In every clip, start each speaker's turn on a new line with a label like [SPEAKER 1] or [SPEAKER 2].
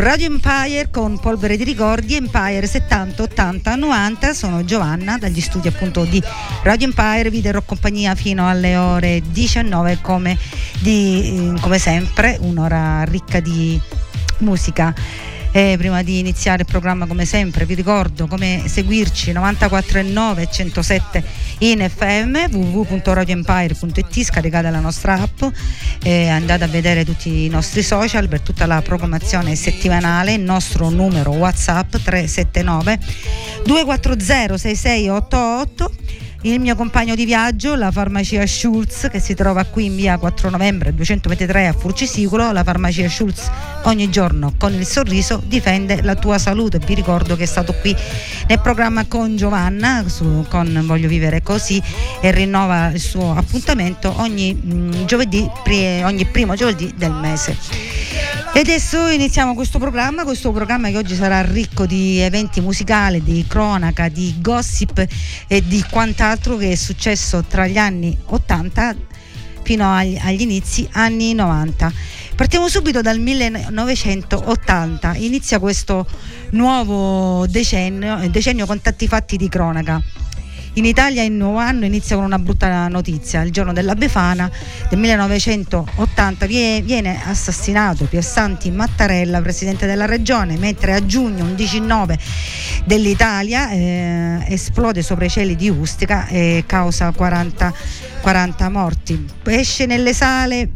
[SPEAKER 1] Radio Empire con Polvere di Ricordi Empire 70 80 90 sono Giovanna dagli studi appunto di Radio Empire. Vi darò compagnia fino alle ore 19 come, di, come sempre un'ora ricca di musica. Eh, prima di iniziare il programma come sempre vi ricordo come seguirci 94.9 107 in FM www.radioempire.it scaricate la nostra app eh, andate a vedere tutti i nostri social per tutta la programmazione settimanale. Il nostro numero whatsapp 379 240 6688 il mio compagno di viaggio, la farmacia Schulz, che si trova qui in via 4 novembre 223 a Furcisicolo. La farmacia Schulz ogni giorno con il sorriso difende la tua salute. Vi ricordo che è stato qui nel programma con Giovanna, su, con Voglio vivere così, e rinnova il suo appuntamento ogni, mh, mm, giovedì, pri- ogni primo giovedì del mese. E adesso iniziamo questo programma, questo programma che oggi sarà ricco di eventi musicali, di cronaca, di gossip e di quant'altro che è successo tra gli anni 80 fino agli, agli inizi anni 90. Partiamo subito dal 1980, inizia questo nuovo decennio, decennio con tanti fatti di cronaca. In Italia il nuovo anno inizia con una brutta notizia. Il giorno della Befana del 1980 viene assassinato Piersanti Mattarella, presidente della regione, mentre a giugno un 19 dell'Italia eh, esplode sopra i cieli di Ustica e causa 40, 40 morti. Esce nelle sale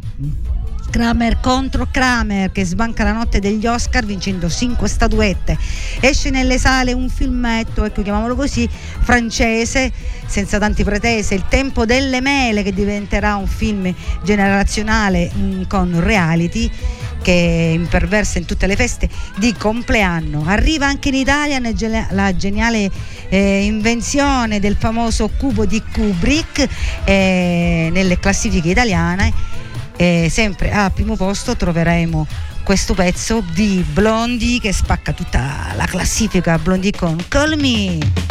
[SPEAKER 1] Kramer contro Kramer che sbanca la notte degli Oscar vincendo 5 statuette. Esce nelle sale un filmetto, ecco chiamiamolo così, francese, senza tanti pretese, Il tempo delle mele che diventerà un film generazionale mh, mm, con reality che imperversa in tutte le feste di compleanno. Arriva anche in Italia la geniale eh, invenzione del famoso cubo di Kubrick eh, nelle classifiche italiane e sempre al primo posto troveremo questo pezzo di Blondie che spacca tutta la classifica Blondie con Call Me.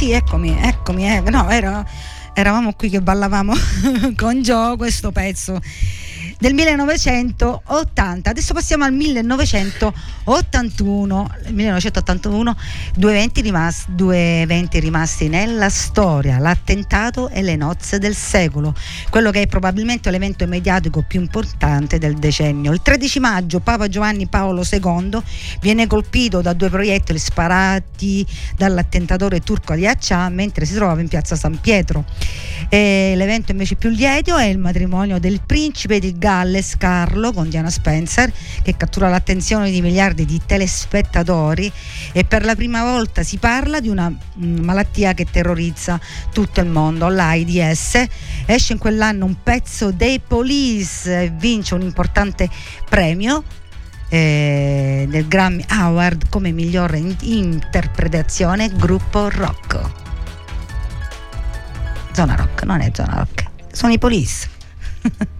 [SPEAKER 1] Sì, eccomi, eccomi, eh. no, era, eravamo qui che ballavamo con Joe questo pezzo del 1980. Adesso passiamo al 1981. 1981 due eventi, rimasti, due eventi rimasti nella storia, l'attentato e le nozze del secolo, quello che è probabilmente l'evento mediatico più importante del decennio. Il 13 maggio Papa Giovanni Paolo II viene colpito da due proiettili sparati dall'attentatore turco Ali Accia mentre si trovava in piazza San Pietro. E l'evento invece più lieto è il matrimonio del principe di Galles Galles Carlo con Diana Spencer che cattura l'attenzione di miliardi di telespettatori e per la prima volta si parla di una mm, malattia che terrorizza tutto il mondo, l'AIDS. Esce in quell'anno un pezzo dei Police e vince un importante premio eh, del Grammy Award come migliore in- interpretazione gruppo rock. Zona rock, non è zona rock, sono i Police.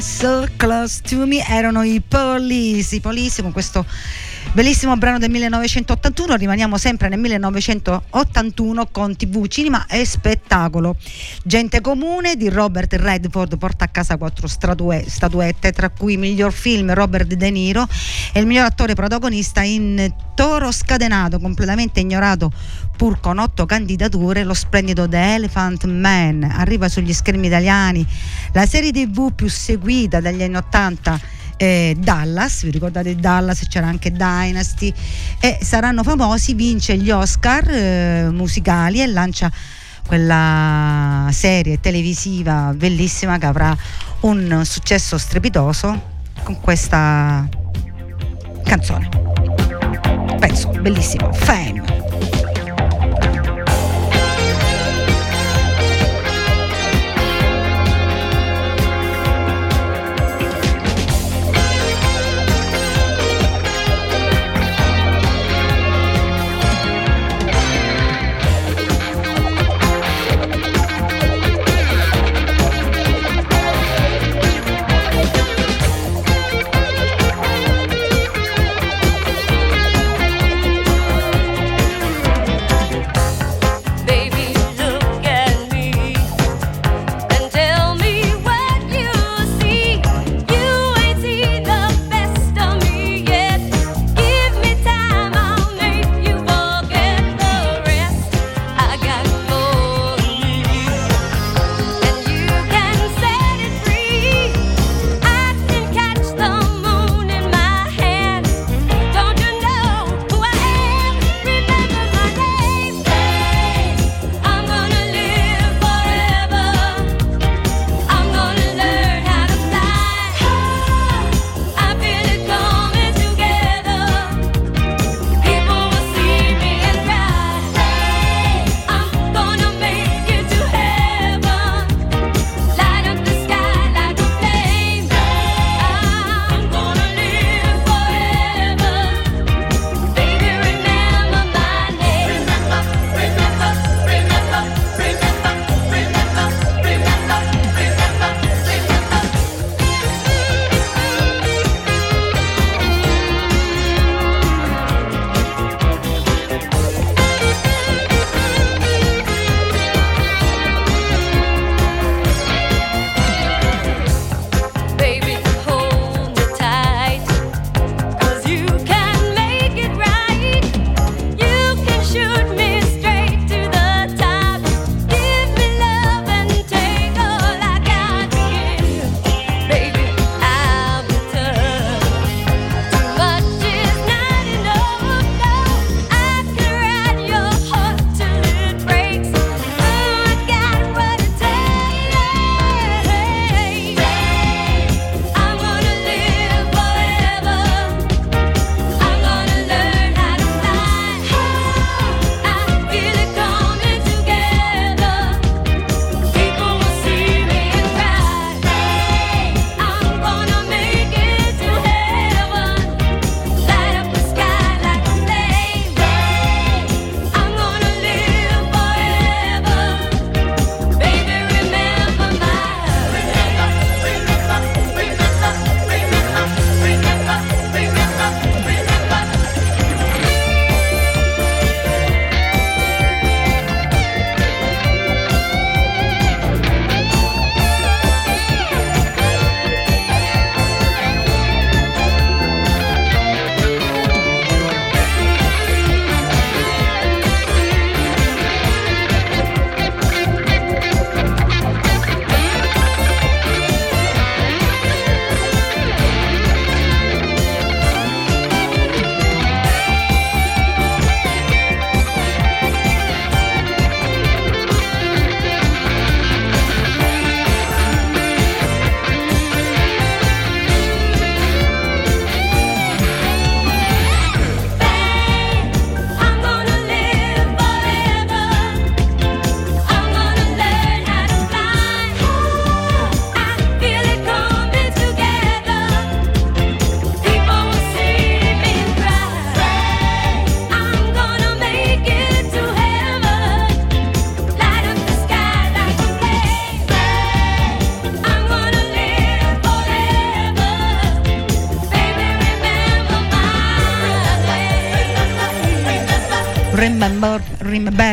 [SPEAKER 2] So Close to Me
[SPEAKER 1] erano i Police, i con questo bellissimo brano del 1981, rimaniamo sempre nel 1981 con TV, cinema e spettacolo. Gente comune di Robert Redford porta a casa quattro statue- statuette, tra cui miglior film Robert De Niro e il miglior attore protagonista in Toro Scatenato, completamente ignorato
[SPEAKER 3] pur con otto candidature, lo splendido The Elephant Man arriva sugli schermi italiani, la serie tv più seguita dagli anni 80 eh, Dallas, vi ricordate Dallas, c'era anche Dynasty e saranno famosi, vince gli Oscar eh, musicali e lancia quella serie televisiva bellissima che avrà un successo strepitoso con questa canzone. Pezzo bellissimo, Fame.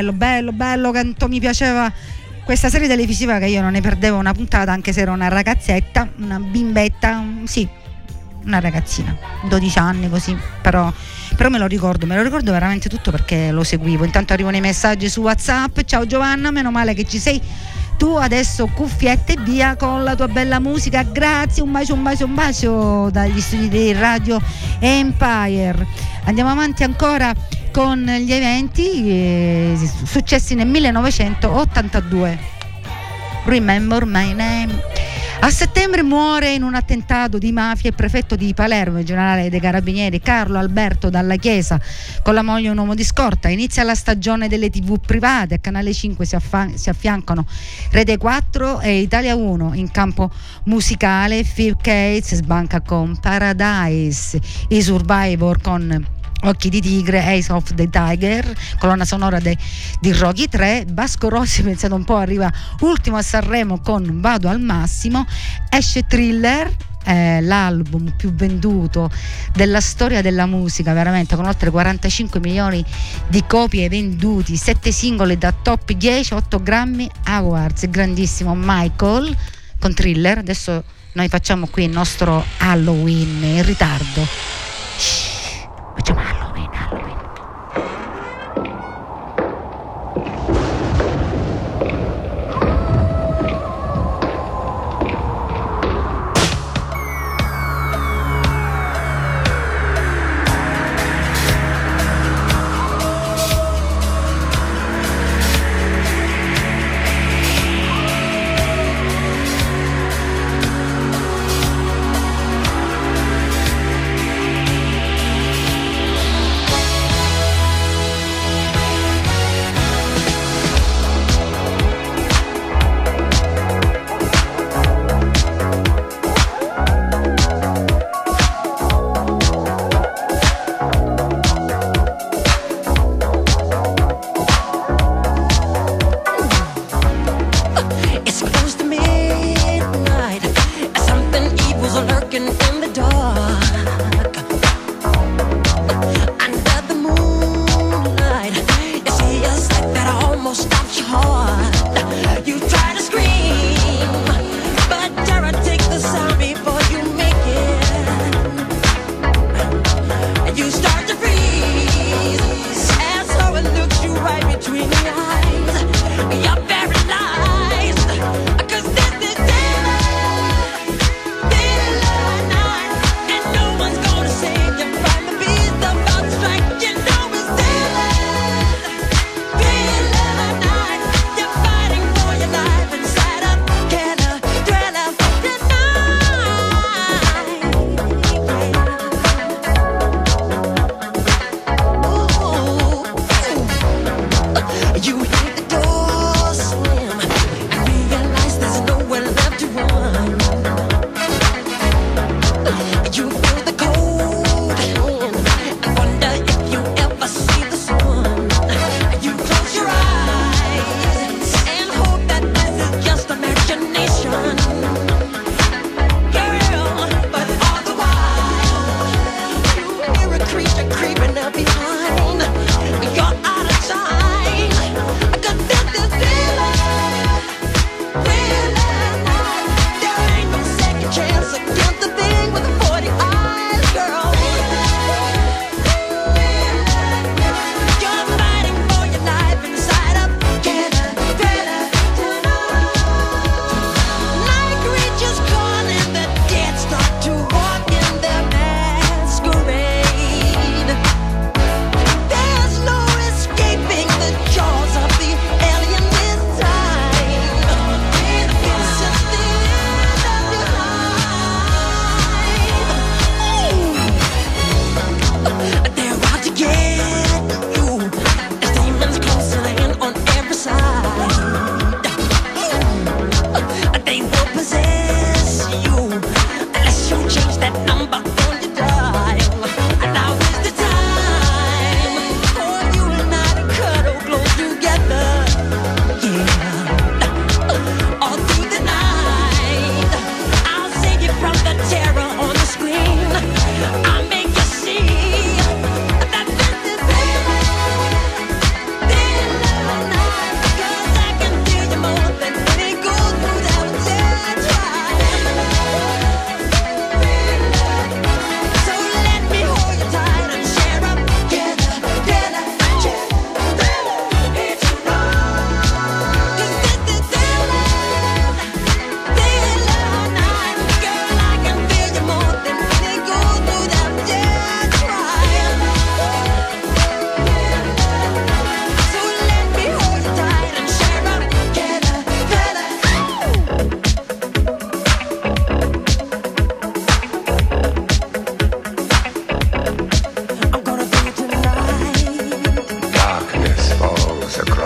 [SPEAKER 3] Bello, bello, bello, quanto mi piaceva questa serie televisiva che io non ne perdevo una puntata anche se ero una ragazzetta, una bimbetta, sì, una ragazzina, 12 anni così, però
[SPEAKER 1] però me lo ricordo, me lo ricordo veramente tutto perché lo seguivo. Intanto arrivano i messaggi su WhatsApp. Ciao Giovanna, meno male che ci sei tu adesso cuffiette e via con la tua bella musica. Grazie, un bacio, un bacio, un bacio dagli studi di Radio Empire. Andiamo avanti ancora con gli eventi eh, successi nel 1982. Remember my name. A settembre muore in un attentato di mafia il prefetto di Palermo, il generale dei carabinieri Carlo Alberto Dalla Chiesa, con la moglie un uomo di scorta. Inizia la stagione delle tv private, a Canale 5 si, affa- si affiancano Rete 4 e Italia 1 in campo musicale. Phil Cates sbanca con Paradise, i Survivor con Occhi di Tigre, Ace of the Tiger, colonna sonora de, di Rocky 3, Vasco Rossi, pensate un po', arriva ultimo a Sanremo con Vado al massimo, esce Thriller, eh, l'album più venduto della storia della musica, veramente con oltre 45 milioni di copie venduti, 7 singoli da top 10, 8 Grammy Awards, grandissimo Michael con Thriller, adesso noi facciamo qui il nostro Halloween in ritardo. Shhh. Facciamo Halloween, Halloween.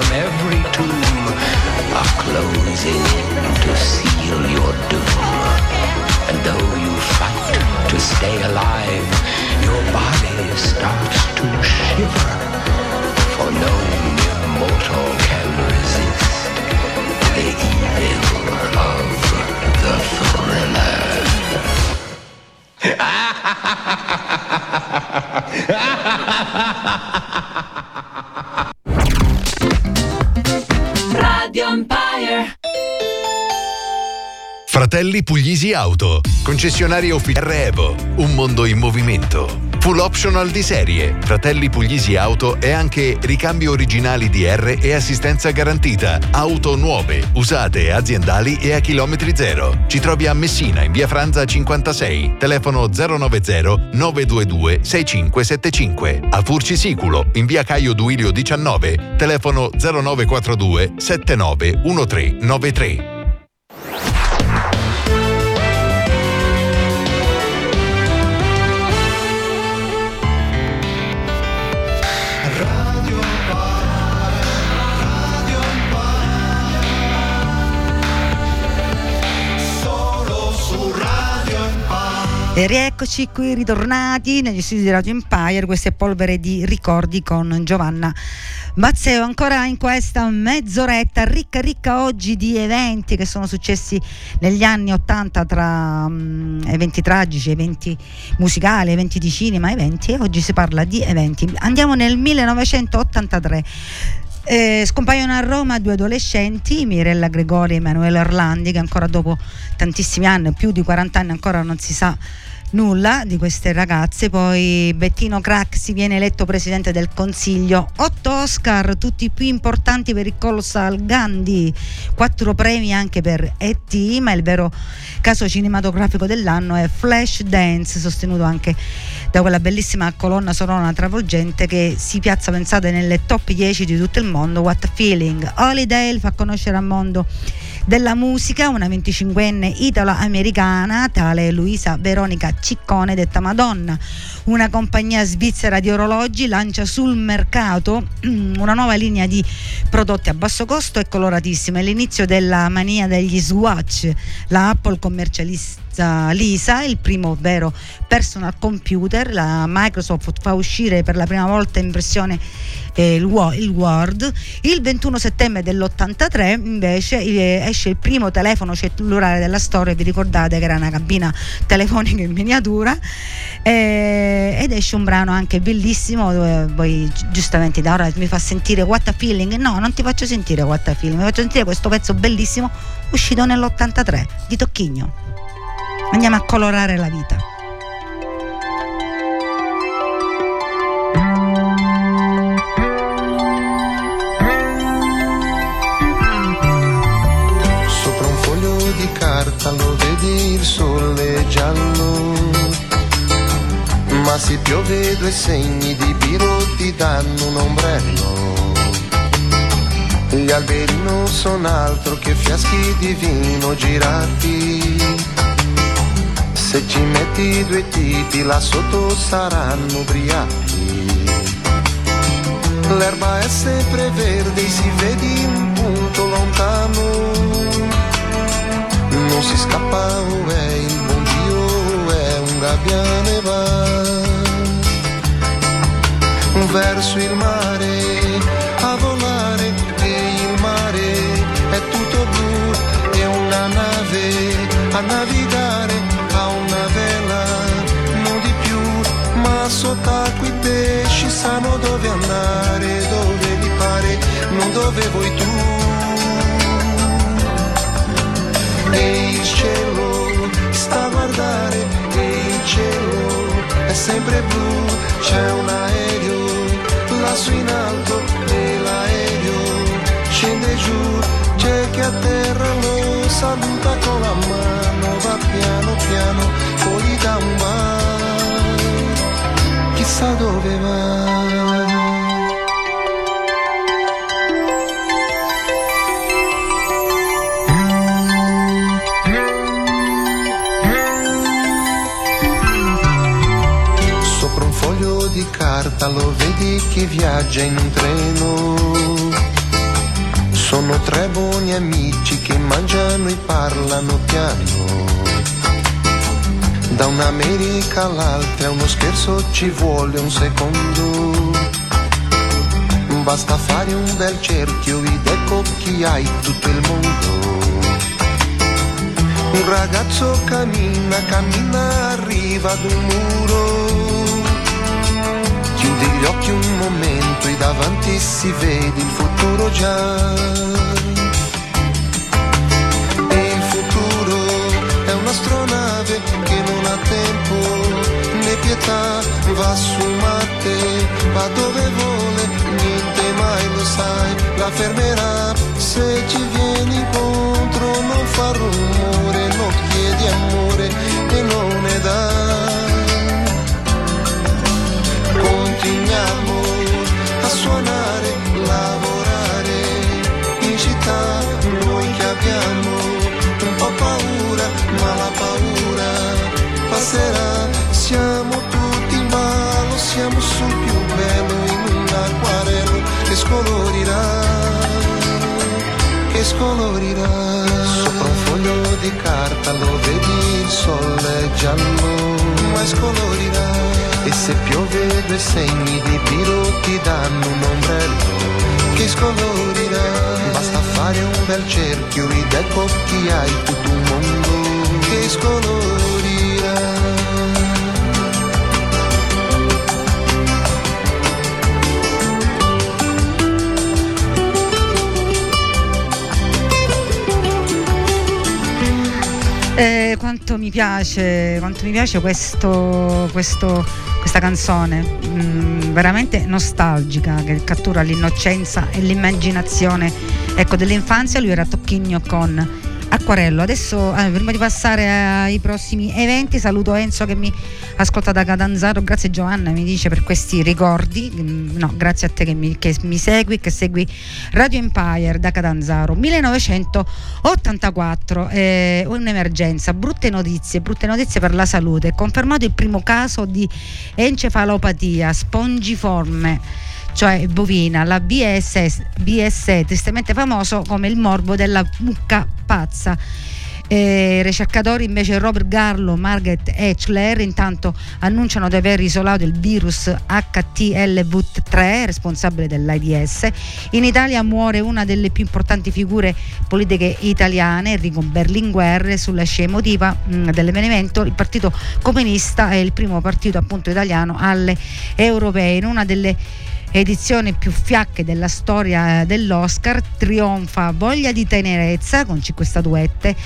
[SPEAKER 4] from every tomb are closing in to seal your doom. And though you fight to stay alive, your body starts to shiver, for no mere mortal can resist the evil of the thriller.
[SPEAKER 5] Fratelli Puglisi Auto, concessionario ufficiale Evo, un mondo in movimento. Full optional di serie, Fratelli Puglisi Auto e anche ricambio originali DR e assistenza garantita. Auto nuove, usate aziendali e a chilometri zero. Ci trovi a Messina in via Franza 56, telefono 090 922 6575. A Furci Siculo in via Caio Duilio 19, telefono 0942 791393.
[SPEAKER 1] E rieccoci qui ritornati negli studi di Radio Empire, queste polvere di ricordi con Giovanna Mazzeo. Ancora in questa mezz'oretta ricca ricca oggi di eventi che sono successi negli anni 80 tra mm, eventi tragici, eventi musicali, eventi di cinema, eventi oggi si parla di eventi. Andiamo nel 1983. Eh, scompaiono a Roma due adolescenti, Mirella Gregori e Emanuele Orlandi, che ancora dopo tantissimi anni, più di 40 anni, ancora non si sa nulla di queste ragazze. Poi Bettino Craxi viene eletto presidente del consiglio. Otto Oscar, tutti i più importanti per il Colossal Gandhi, quattro premi anche per E.T., ma il vero caso cinematografico dell'anno è Flash Dance, sostenuto anche da quella bellissima colonna sonora travolgente che si piazza, pensate, nelle top 10 di tutto il mondo. What Feeling. Holiday fa conoscere al mondo della musica una 25enne italo-americana, tale Luisa Veronica Ciccone, detta Madonna. Una compagnia svizzera di orologi lancia sul mercato una nuova linea di prodotti a basso costo e coloratissima. È l'inizio della mania degli swatch. La Apple commercialista Lisa, il primo vero personal computer. La Microsoft fa uscire per la prima volta in versione eh, il, Wo- il Word. Il 21 settembre dell'83 invece esce il primo telefono cellulare della storia, vi ricordate che era una cabina telefonica in miniatura eh, ed esce un brano anche bellissimo dove gi- giustamente da ora mi fa sentire What a Feeling. No, non ti faccio sentire What a Feeling, mi faccio sentire questo pezzo bellissimo uscito nell'83 di Tocchigno. Andiamo a colorare la vita.
[SPEAKER 6] Sopra un foglio di carta lo vedi il sole giallo. Ma se piove due segni di biro ti danno un ombrello. Gli alberi non sono altro che fiaschi di vino girati. Se ci metti due tipi là sotto saranno ubriachi. L'erba è sempre verde, si vedi un punto lontano. Non si scappa, oh, è il buon Dio, è un gabbiane va. Verso il mare, Pensavo dove andare, dove mi pare, non dove vuoi tu. E il cielo sta a guardare, e il cielo è sempre blu, c'è un aereo lassù in alto e l'aereo scende giù, c'è chi a terra lo saluta con la mano, va piano piano fuori da un chissà dove va. Sopra un foglio di carta lo vedi che viaggia in un treno. Sono tre buoni amici che mangiano e parlano piano. Da un'America all'altra uno scherzo ci vuole un secondo. Basta fare un bel cerchio ed ecco chi hai tutto il mondo. Un ragazzo cammina, cammina, arriva ad un muro. Chiudi gli occhi un momento e davanti si vede il futuro già. E il futuro è un'astronave tempo né pietà, va su Marte, va dove vuole, niente mai lo sai, la fermerà se ci vieni incontro, non fa rumore, non chiedi amore e non ne dà. Continuiamo a suonare, passerà. Siamo tutti in ballo, siamo sul più bello in un acquarello che scolorirà, che scolorirà. Sopra un foglio di carta lo vedi il sole giallo, ma scolorirà. E se piove due segni di biro ti danno un ombrello che scolorirà. Basta fare un bel cerchio ed ecco chi hai tutto un mondo che scolorirà.
[SPEAKER 1] Eh, quanto mi piace, quanto mi piace questo, questo- questa canzone, mm, veramente nostalgica, che cattura l'innocenza e l'immaginazione ecco, dell'infanzia. Lui era Tocchigno con Acquarello. Adesso, eh, prima di passare ai prossimi eventi, saluto Enzo che mi ascolta da Catanzaro. Grazie Giovanna, mi dice per questi ricordi. Mm, No, grazie a te che mi, che mi segui, che segui Radio Empire da Catanzaro. 1984, eh, un'emergenza, brutte notizie, brutte notizie per la salute. Confermato il primo caso di encefalopatia spongiforme cioè bovina, la BSS, BSE, tristemente famoso come il morbo della mucca pazza. Eh, ricercatori invece Robert Garlow, Margaret Echler intanto annunciano di aver isolato il virus HTLV3 responsabile dell'AIDS. In Italia muore una delle più importanti figure politiche italiane, Enrico Berlinguer, sulla scia emotiva mh, dell'avvenimento. Il Partito Comunista è il primo partito appunto italiano alle europee. In una delle edizioni più fiacche della storia eh, dell'Oscar trionfa Voglia di tenerezza con 5 statuette.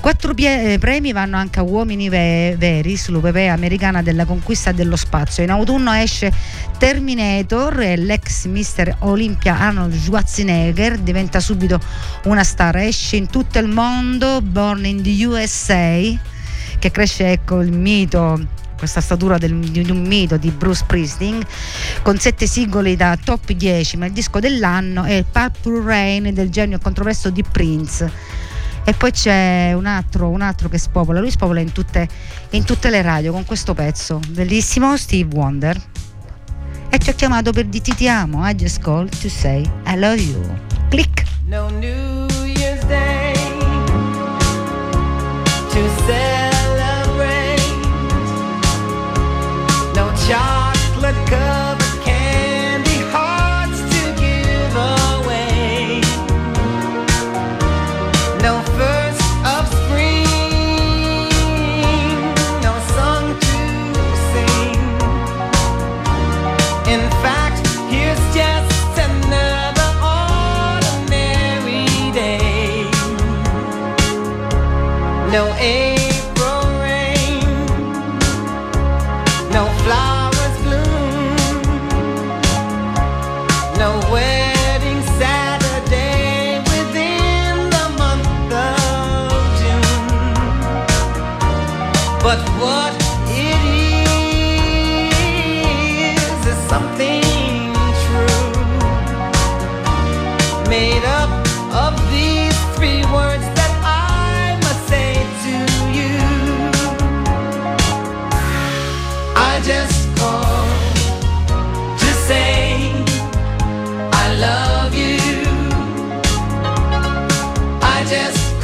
[SPEAKER 1] Quattro pie- eh, premi vanno anche a Uomini Ve- Veri sull'UPP americana della conquista dello spazio. In autunno esce Terminator e l'ex Mister Olympia Arnold Schwarzenegger diventa subito una star. Esce in tutto il mondo Born in the USA che cresce ecco il mito questa statura del- di un mito di Bruce Springsteen con sette singoli da top 10 ma il disco dell'anno è Purple Rain del genio controverso di Prince. E poi c'è un altro, un altro che spopola lui spopola in tutte, in tutte le radio con questo pezzo bellissimo Steve Wonder. E ci ha chiamato per dirti ti amo I just called to say I love you. Click.
[SPEAKER 7] No New Year's Day to celebrate.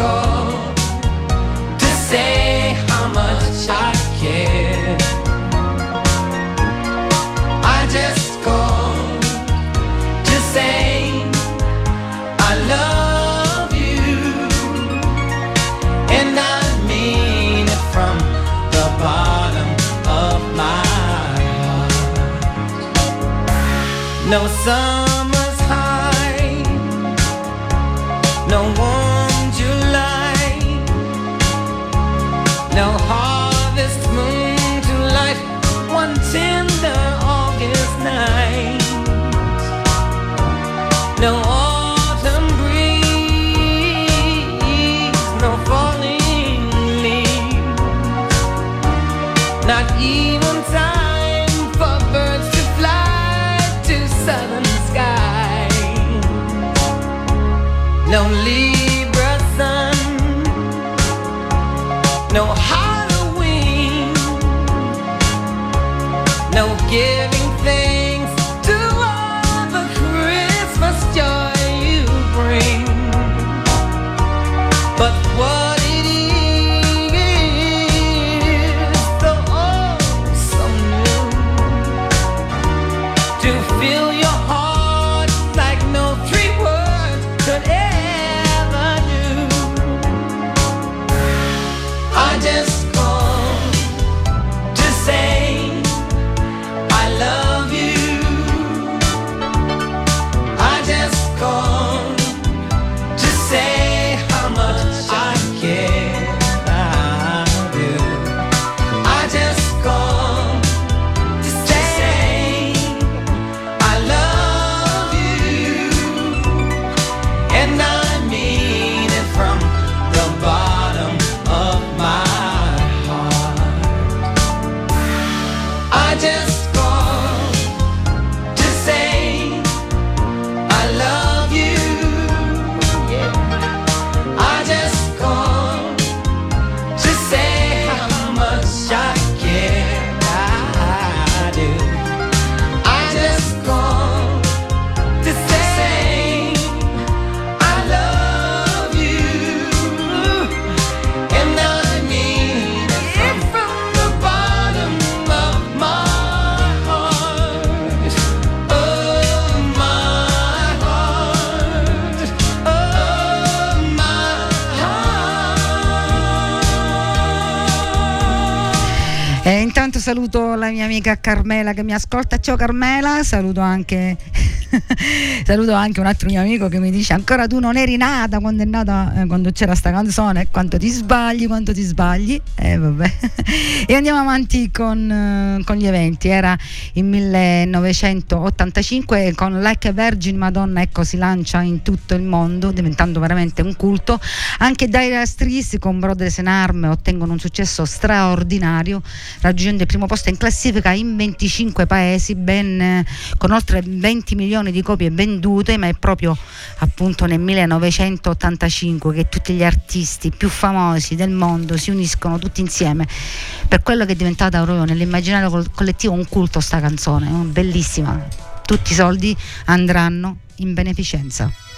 [SPEAKER 7] To say how much I care. I just called to say I love you, and I mean it from the bottom of my heart. No summer's
[SPEAKER 1] mia amica Carmela che mi ascolta. Ciao Carmela, saluto anche, saluto anche un altro mio amico che mi dice ancora tu non eri nata quando è nata eh, quando c'era sta canzone, quanto ti sbagli, quanto ti sbagli. E vabbè. e andiamo avanti con, eh, con gli eventi. Era il 1985 con Like a Virgin Madonna ecco si lancia in tutto il mondo diventando veramente un culto. Anche Dire Straits con Brothers in Arm ottengono un successo straordinario raggiungendo il primo posto in classifica in 25 paesi, ben, eh, con oltre 20 milioni di copie vendute, ma è proprio appunto nel 1985 che tutti gli artisti più famosi del mondo si uniscono tutti insieme per quello che è diventata proprio nell'immaginario col- collettivo un culto sta canzone, bellissima. Tutti i soldi andranno in beneficenza.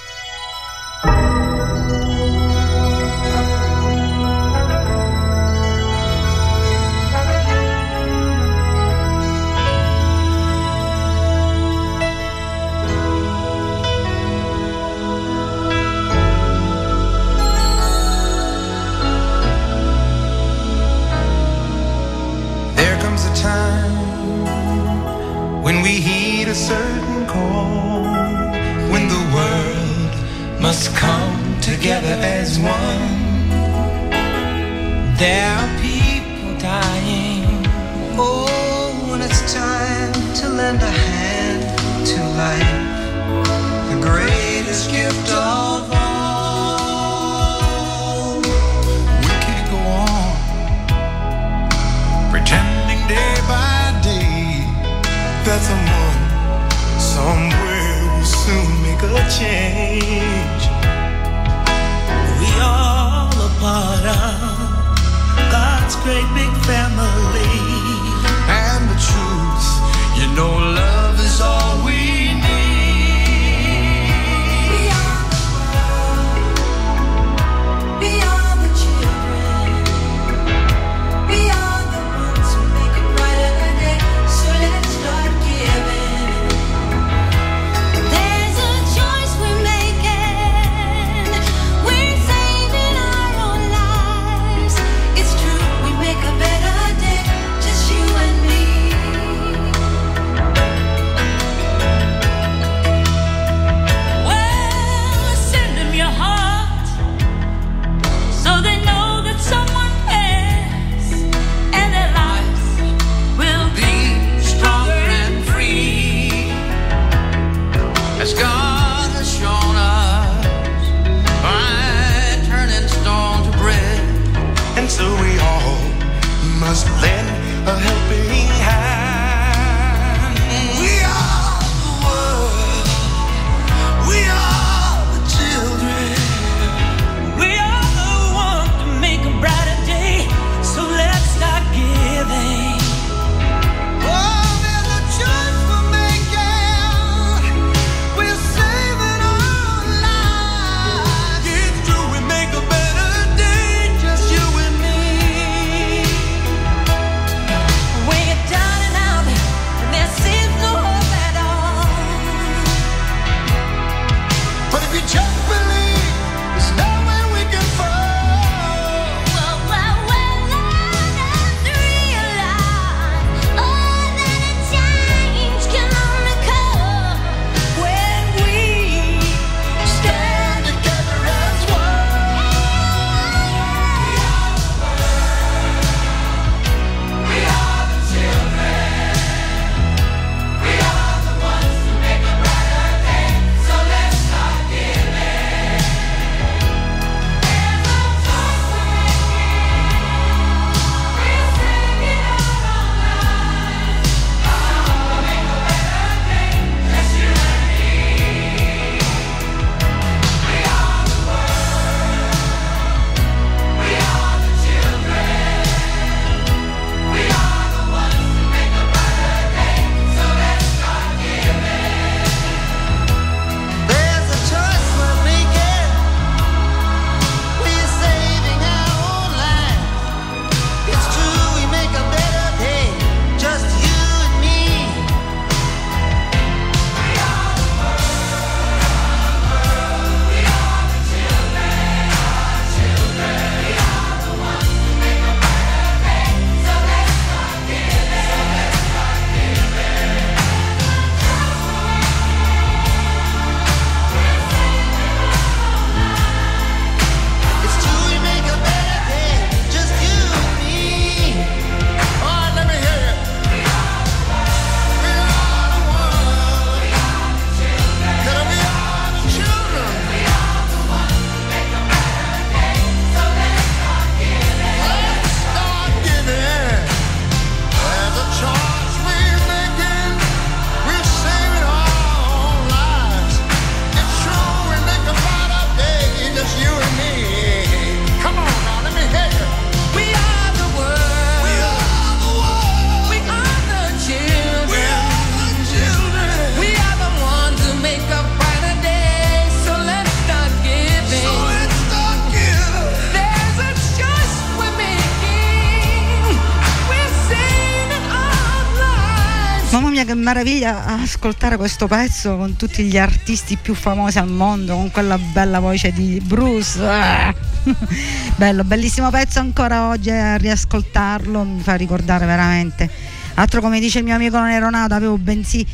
[SPEAKER 1] meraviglia ascoltare questo pezzo con tutti gli artisti più famosi al mondo, con quella bella voce di Bruce. Bello, bellissimo pezzo ancora oggi a riascoltarlo, mi fa ricordare veramente. Altro come dice il mio amico Nero Nato, avevo bensì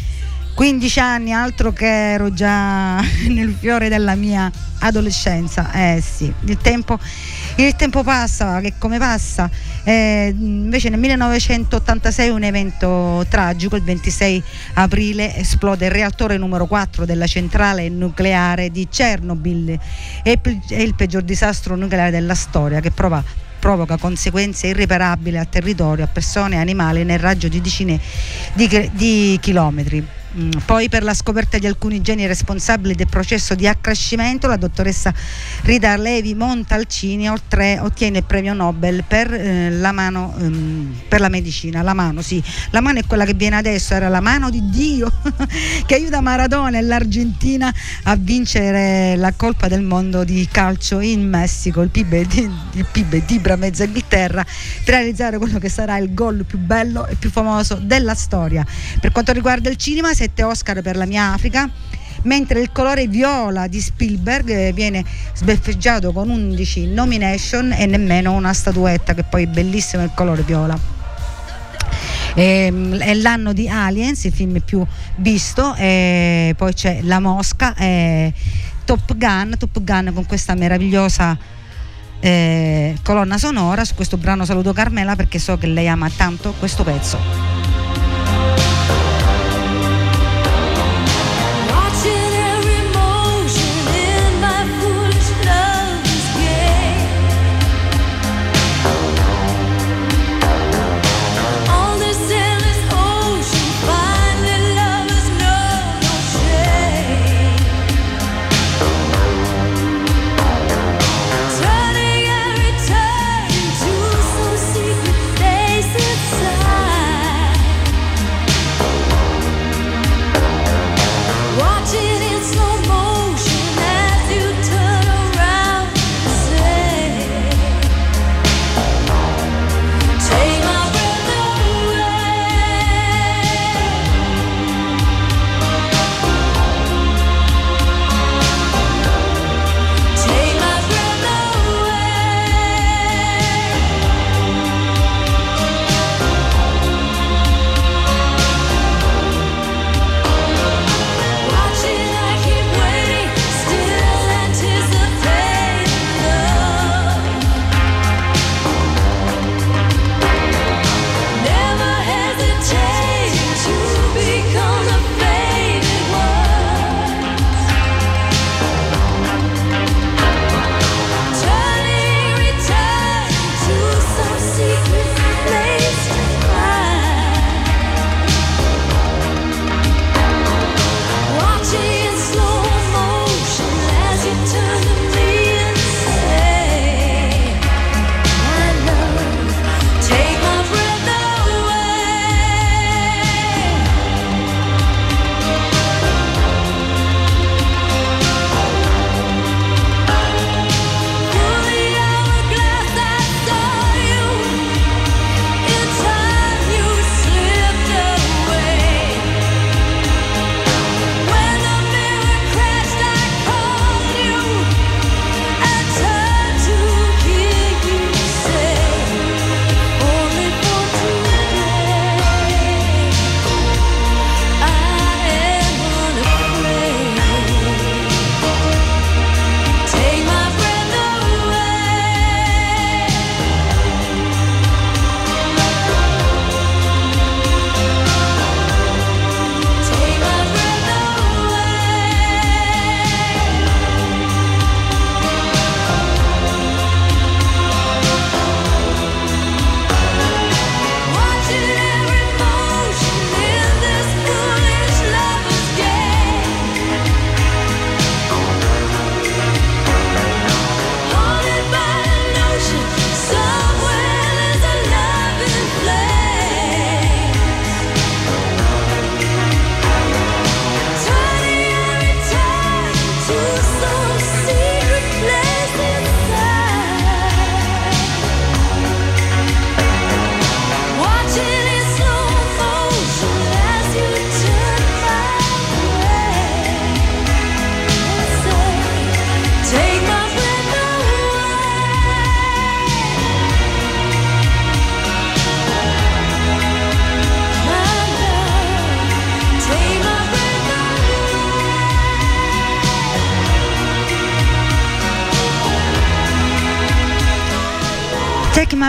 [SPEAKER 1] 15 anni, altro che ero già nel fiore della mia adolescenza. Eh sì, il tempo il tempo passa, che come passa. Eh, invece nel 1986 un evento tragico, il 26 aprile esplode il reattore numero 4 della centrale nucleare di Chernobyl. È il peggior disastro nucleare della storia che prova
[SPEAKER 3] provoca conseguenze irreparabili al territorio, a persone e animali nel raggio di decine di, di chilometri. Mm, Poi per la scoperta di alcuni geni responsabili del processo di accrescimento la dottoressa Rita Levi Montalcini oltre, ottiene il premio Nobel per, eh, la mano, ehm, per la medicina. La mano, sì, la mano è quella che viene adesso, era la mano di Dio che aiuta Maradona e l'Argentina a vincere la colpa del mondo di calcio in Messico. Il PIB, il PIB dibra mezza Inghilterra per realizzare quello che sarà il gol più bello e più famoso della storia. Per quanto riguarda il cinema, 7 Oscar per la mia Africa. Mentre il colore viola di Spielberg eh, viene sbeffeggiato con 11 nomination e nemmeno una statuetta, che poi è bellissimo il colore viola. Ehm, è l'anno di Aliens, il film più visto, e poi c'è La Mosca e Top Gun, Top Gun con questa meravigliosa eh, colonna sonora. Su questo brano saluto Carmela perché so che lei ama tanto questo pezzo.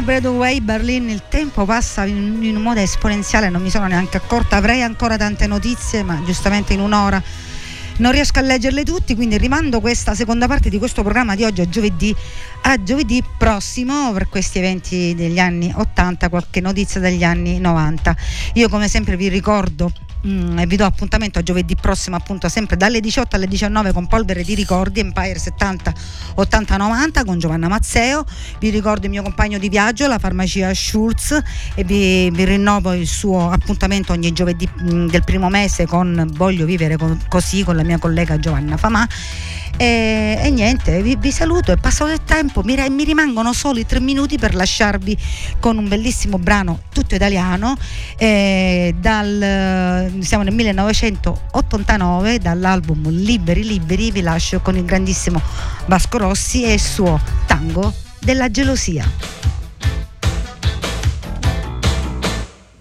[SPEAKER 1] Breath Away,
[SPEAKER 3] Berlin, il tempo passa in, in un modo esponenziale, non mi sono neanche accorta, avrei ancora tante notizie, ma giustamente in un'ora
[SPEAKER 1] non riesco a leggerle tutti, quindi rimando questa seconda parte di questo programma di oggi a giovedì, a giovedì prossimo per questi eventi degli anni 80, qualche notizia degli anni 90. Io come sempre vi ricordo mm, vi do appuntamento a giovedì prossimo appunto sempre dalle 18 alle 19 con Polvere di Ricordi Empire 70 80 90 con Giovanna Mazzeo. Vi ricordo il mio compagno di viaggio la farmacia Schulz e vi, vi rinnovo il suo appuntamento ogni giovedì mm, del primo mese con Voglio vivere con- così con la mia collega Giovanna Famà e, e niente, vi, vi saluto, è passato il tempo, mi, mi rimangono soli tre minuti per lasciarvi con un bellissimo brano tutto italiano, eh, dal, siamo nel 1989, dall'album Liberi Liberi, vi lascio con il grandissimo Vasco Rossi e il suo tango della gelosia.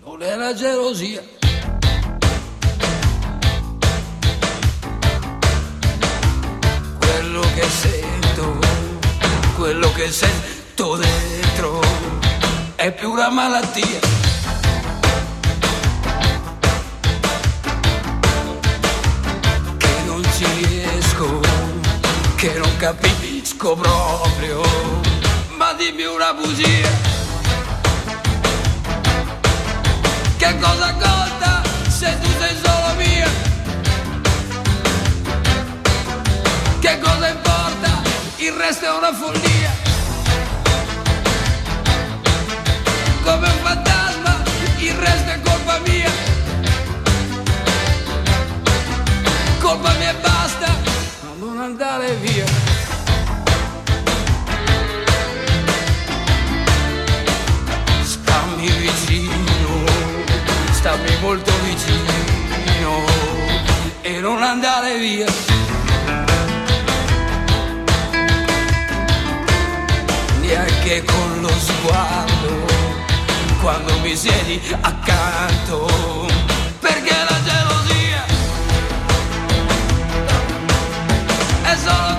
[SPEAKER 8] Non è la gelosia. Che sento, quello che sento dentro è più una malattia. Che non ci riesco, che non capisco proprio. Ma dimmi una bugia. Che cosa conta se tu sei solo Che cosa importa? Il resto è una follia. Come un fantasma, il resto è colpa mia. Colpa mia e basta, ma non andare via. Stammi vicino, stammi molto vicino e non andare via. guardi anche con lo sguardo quando mi siedi accanto. Perché la gelosia è solo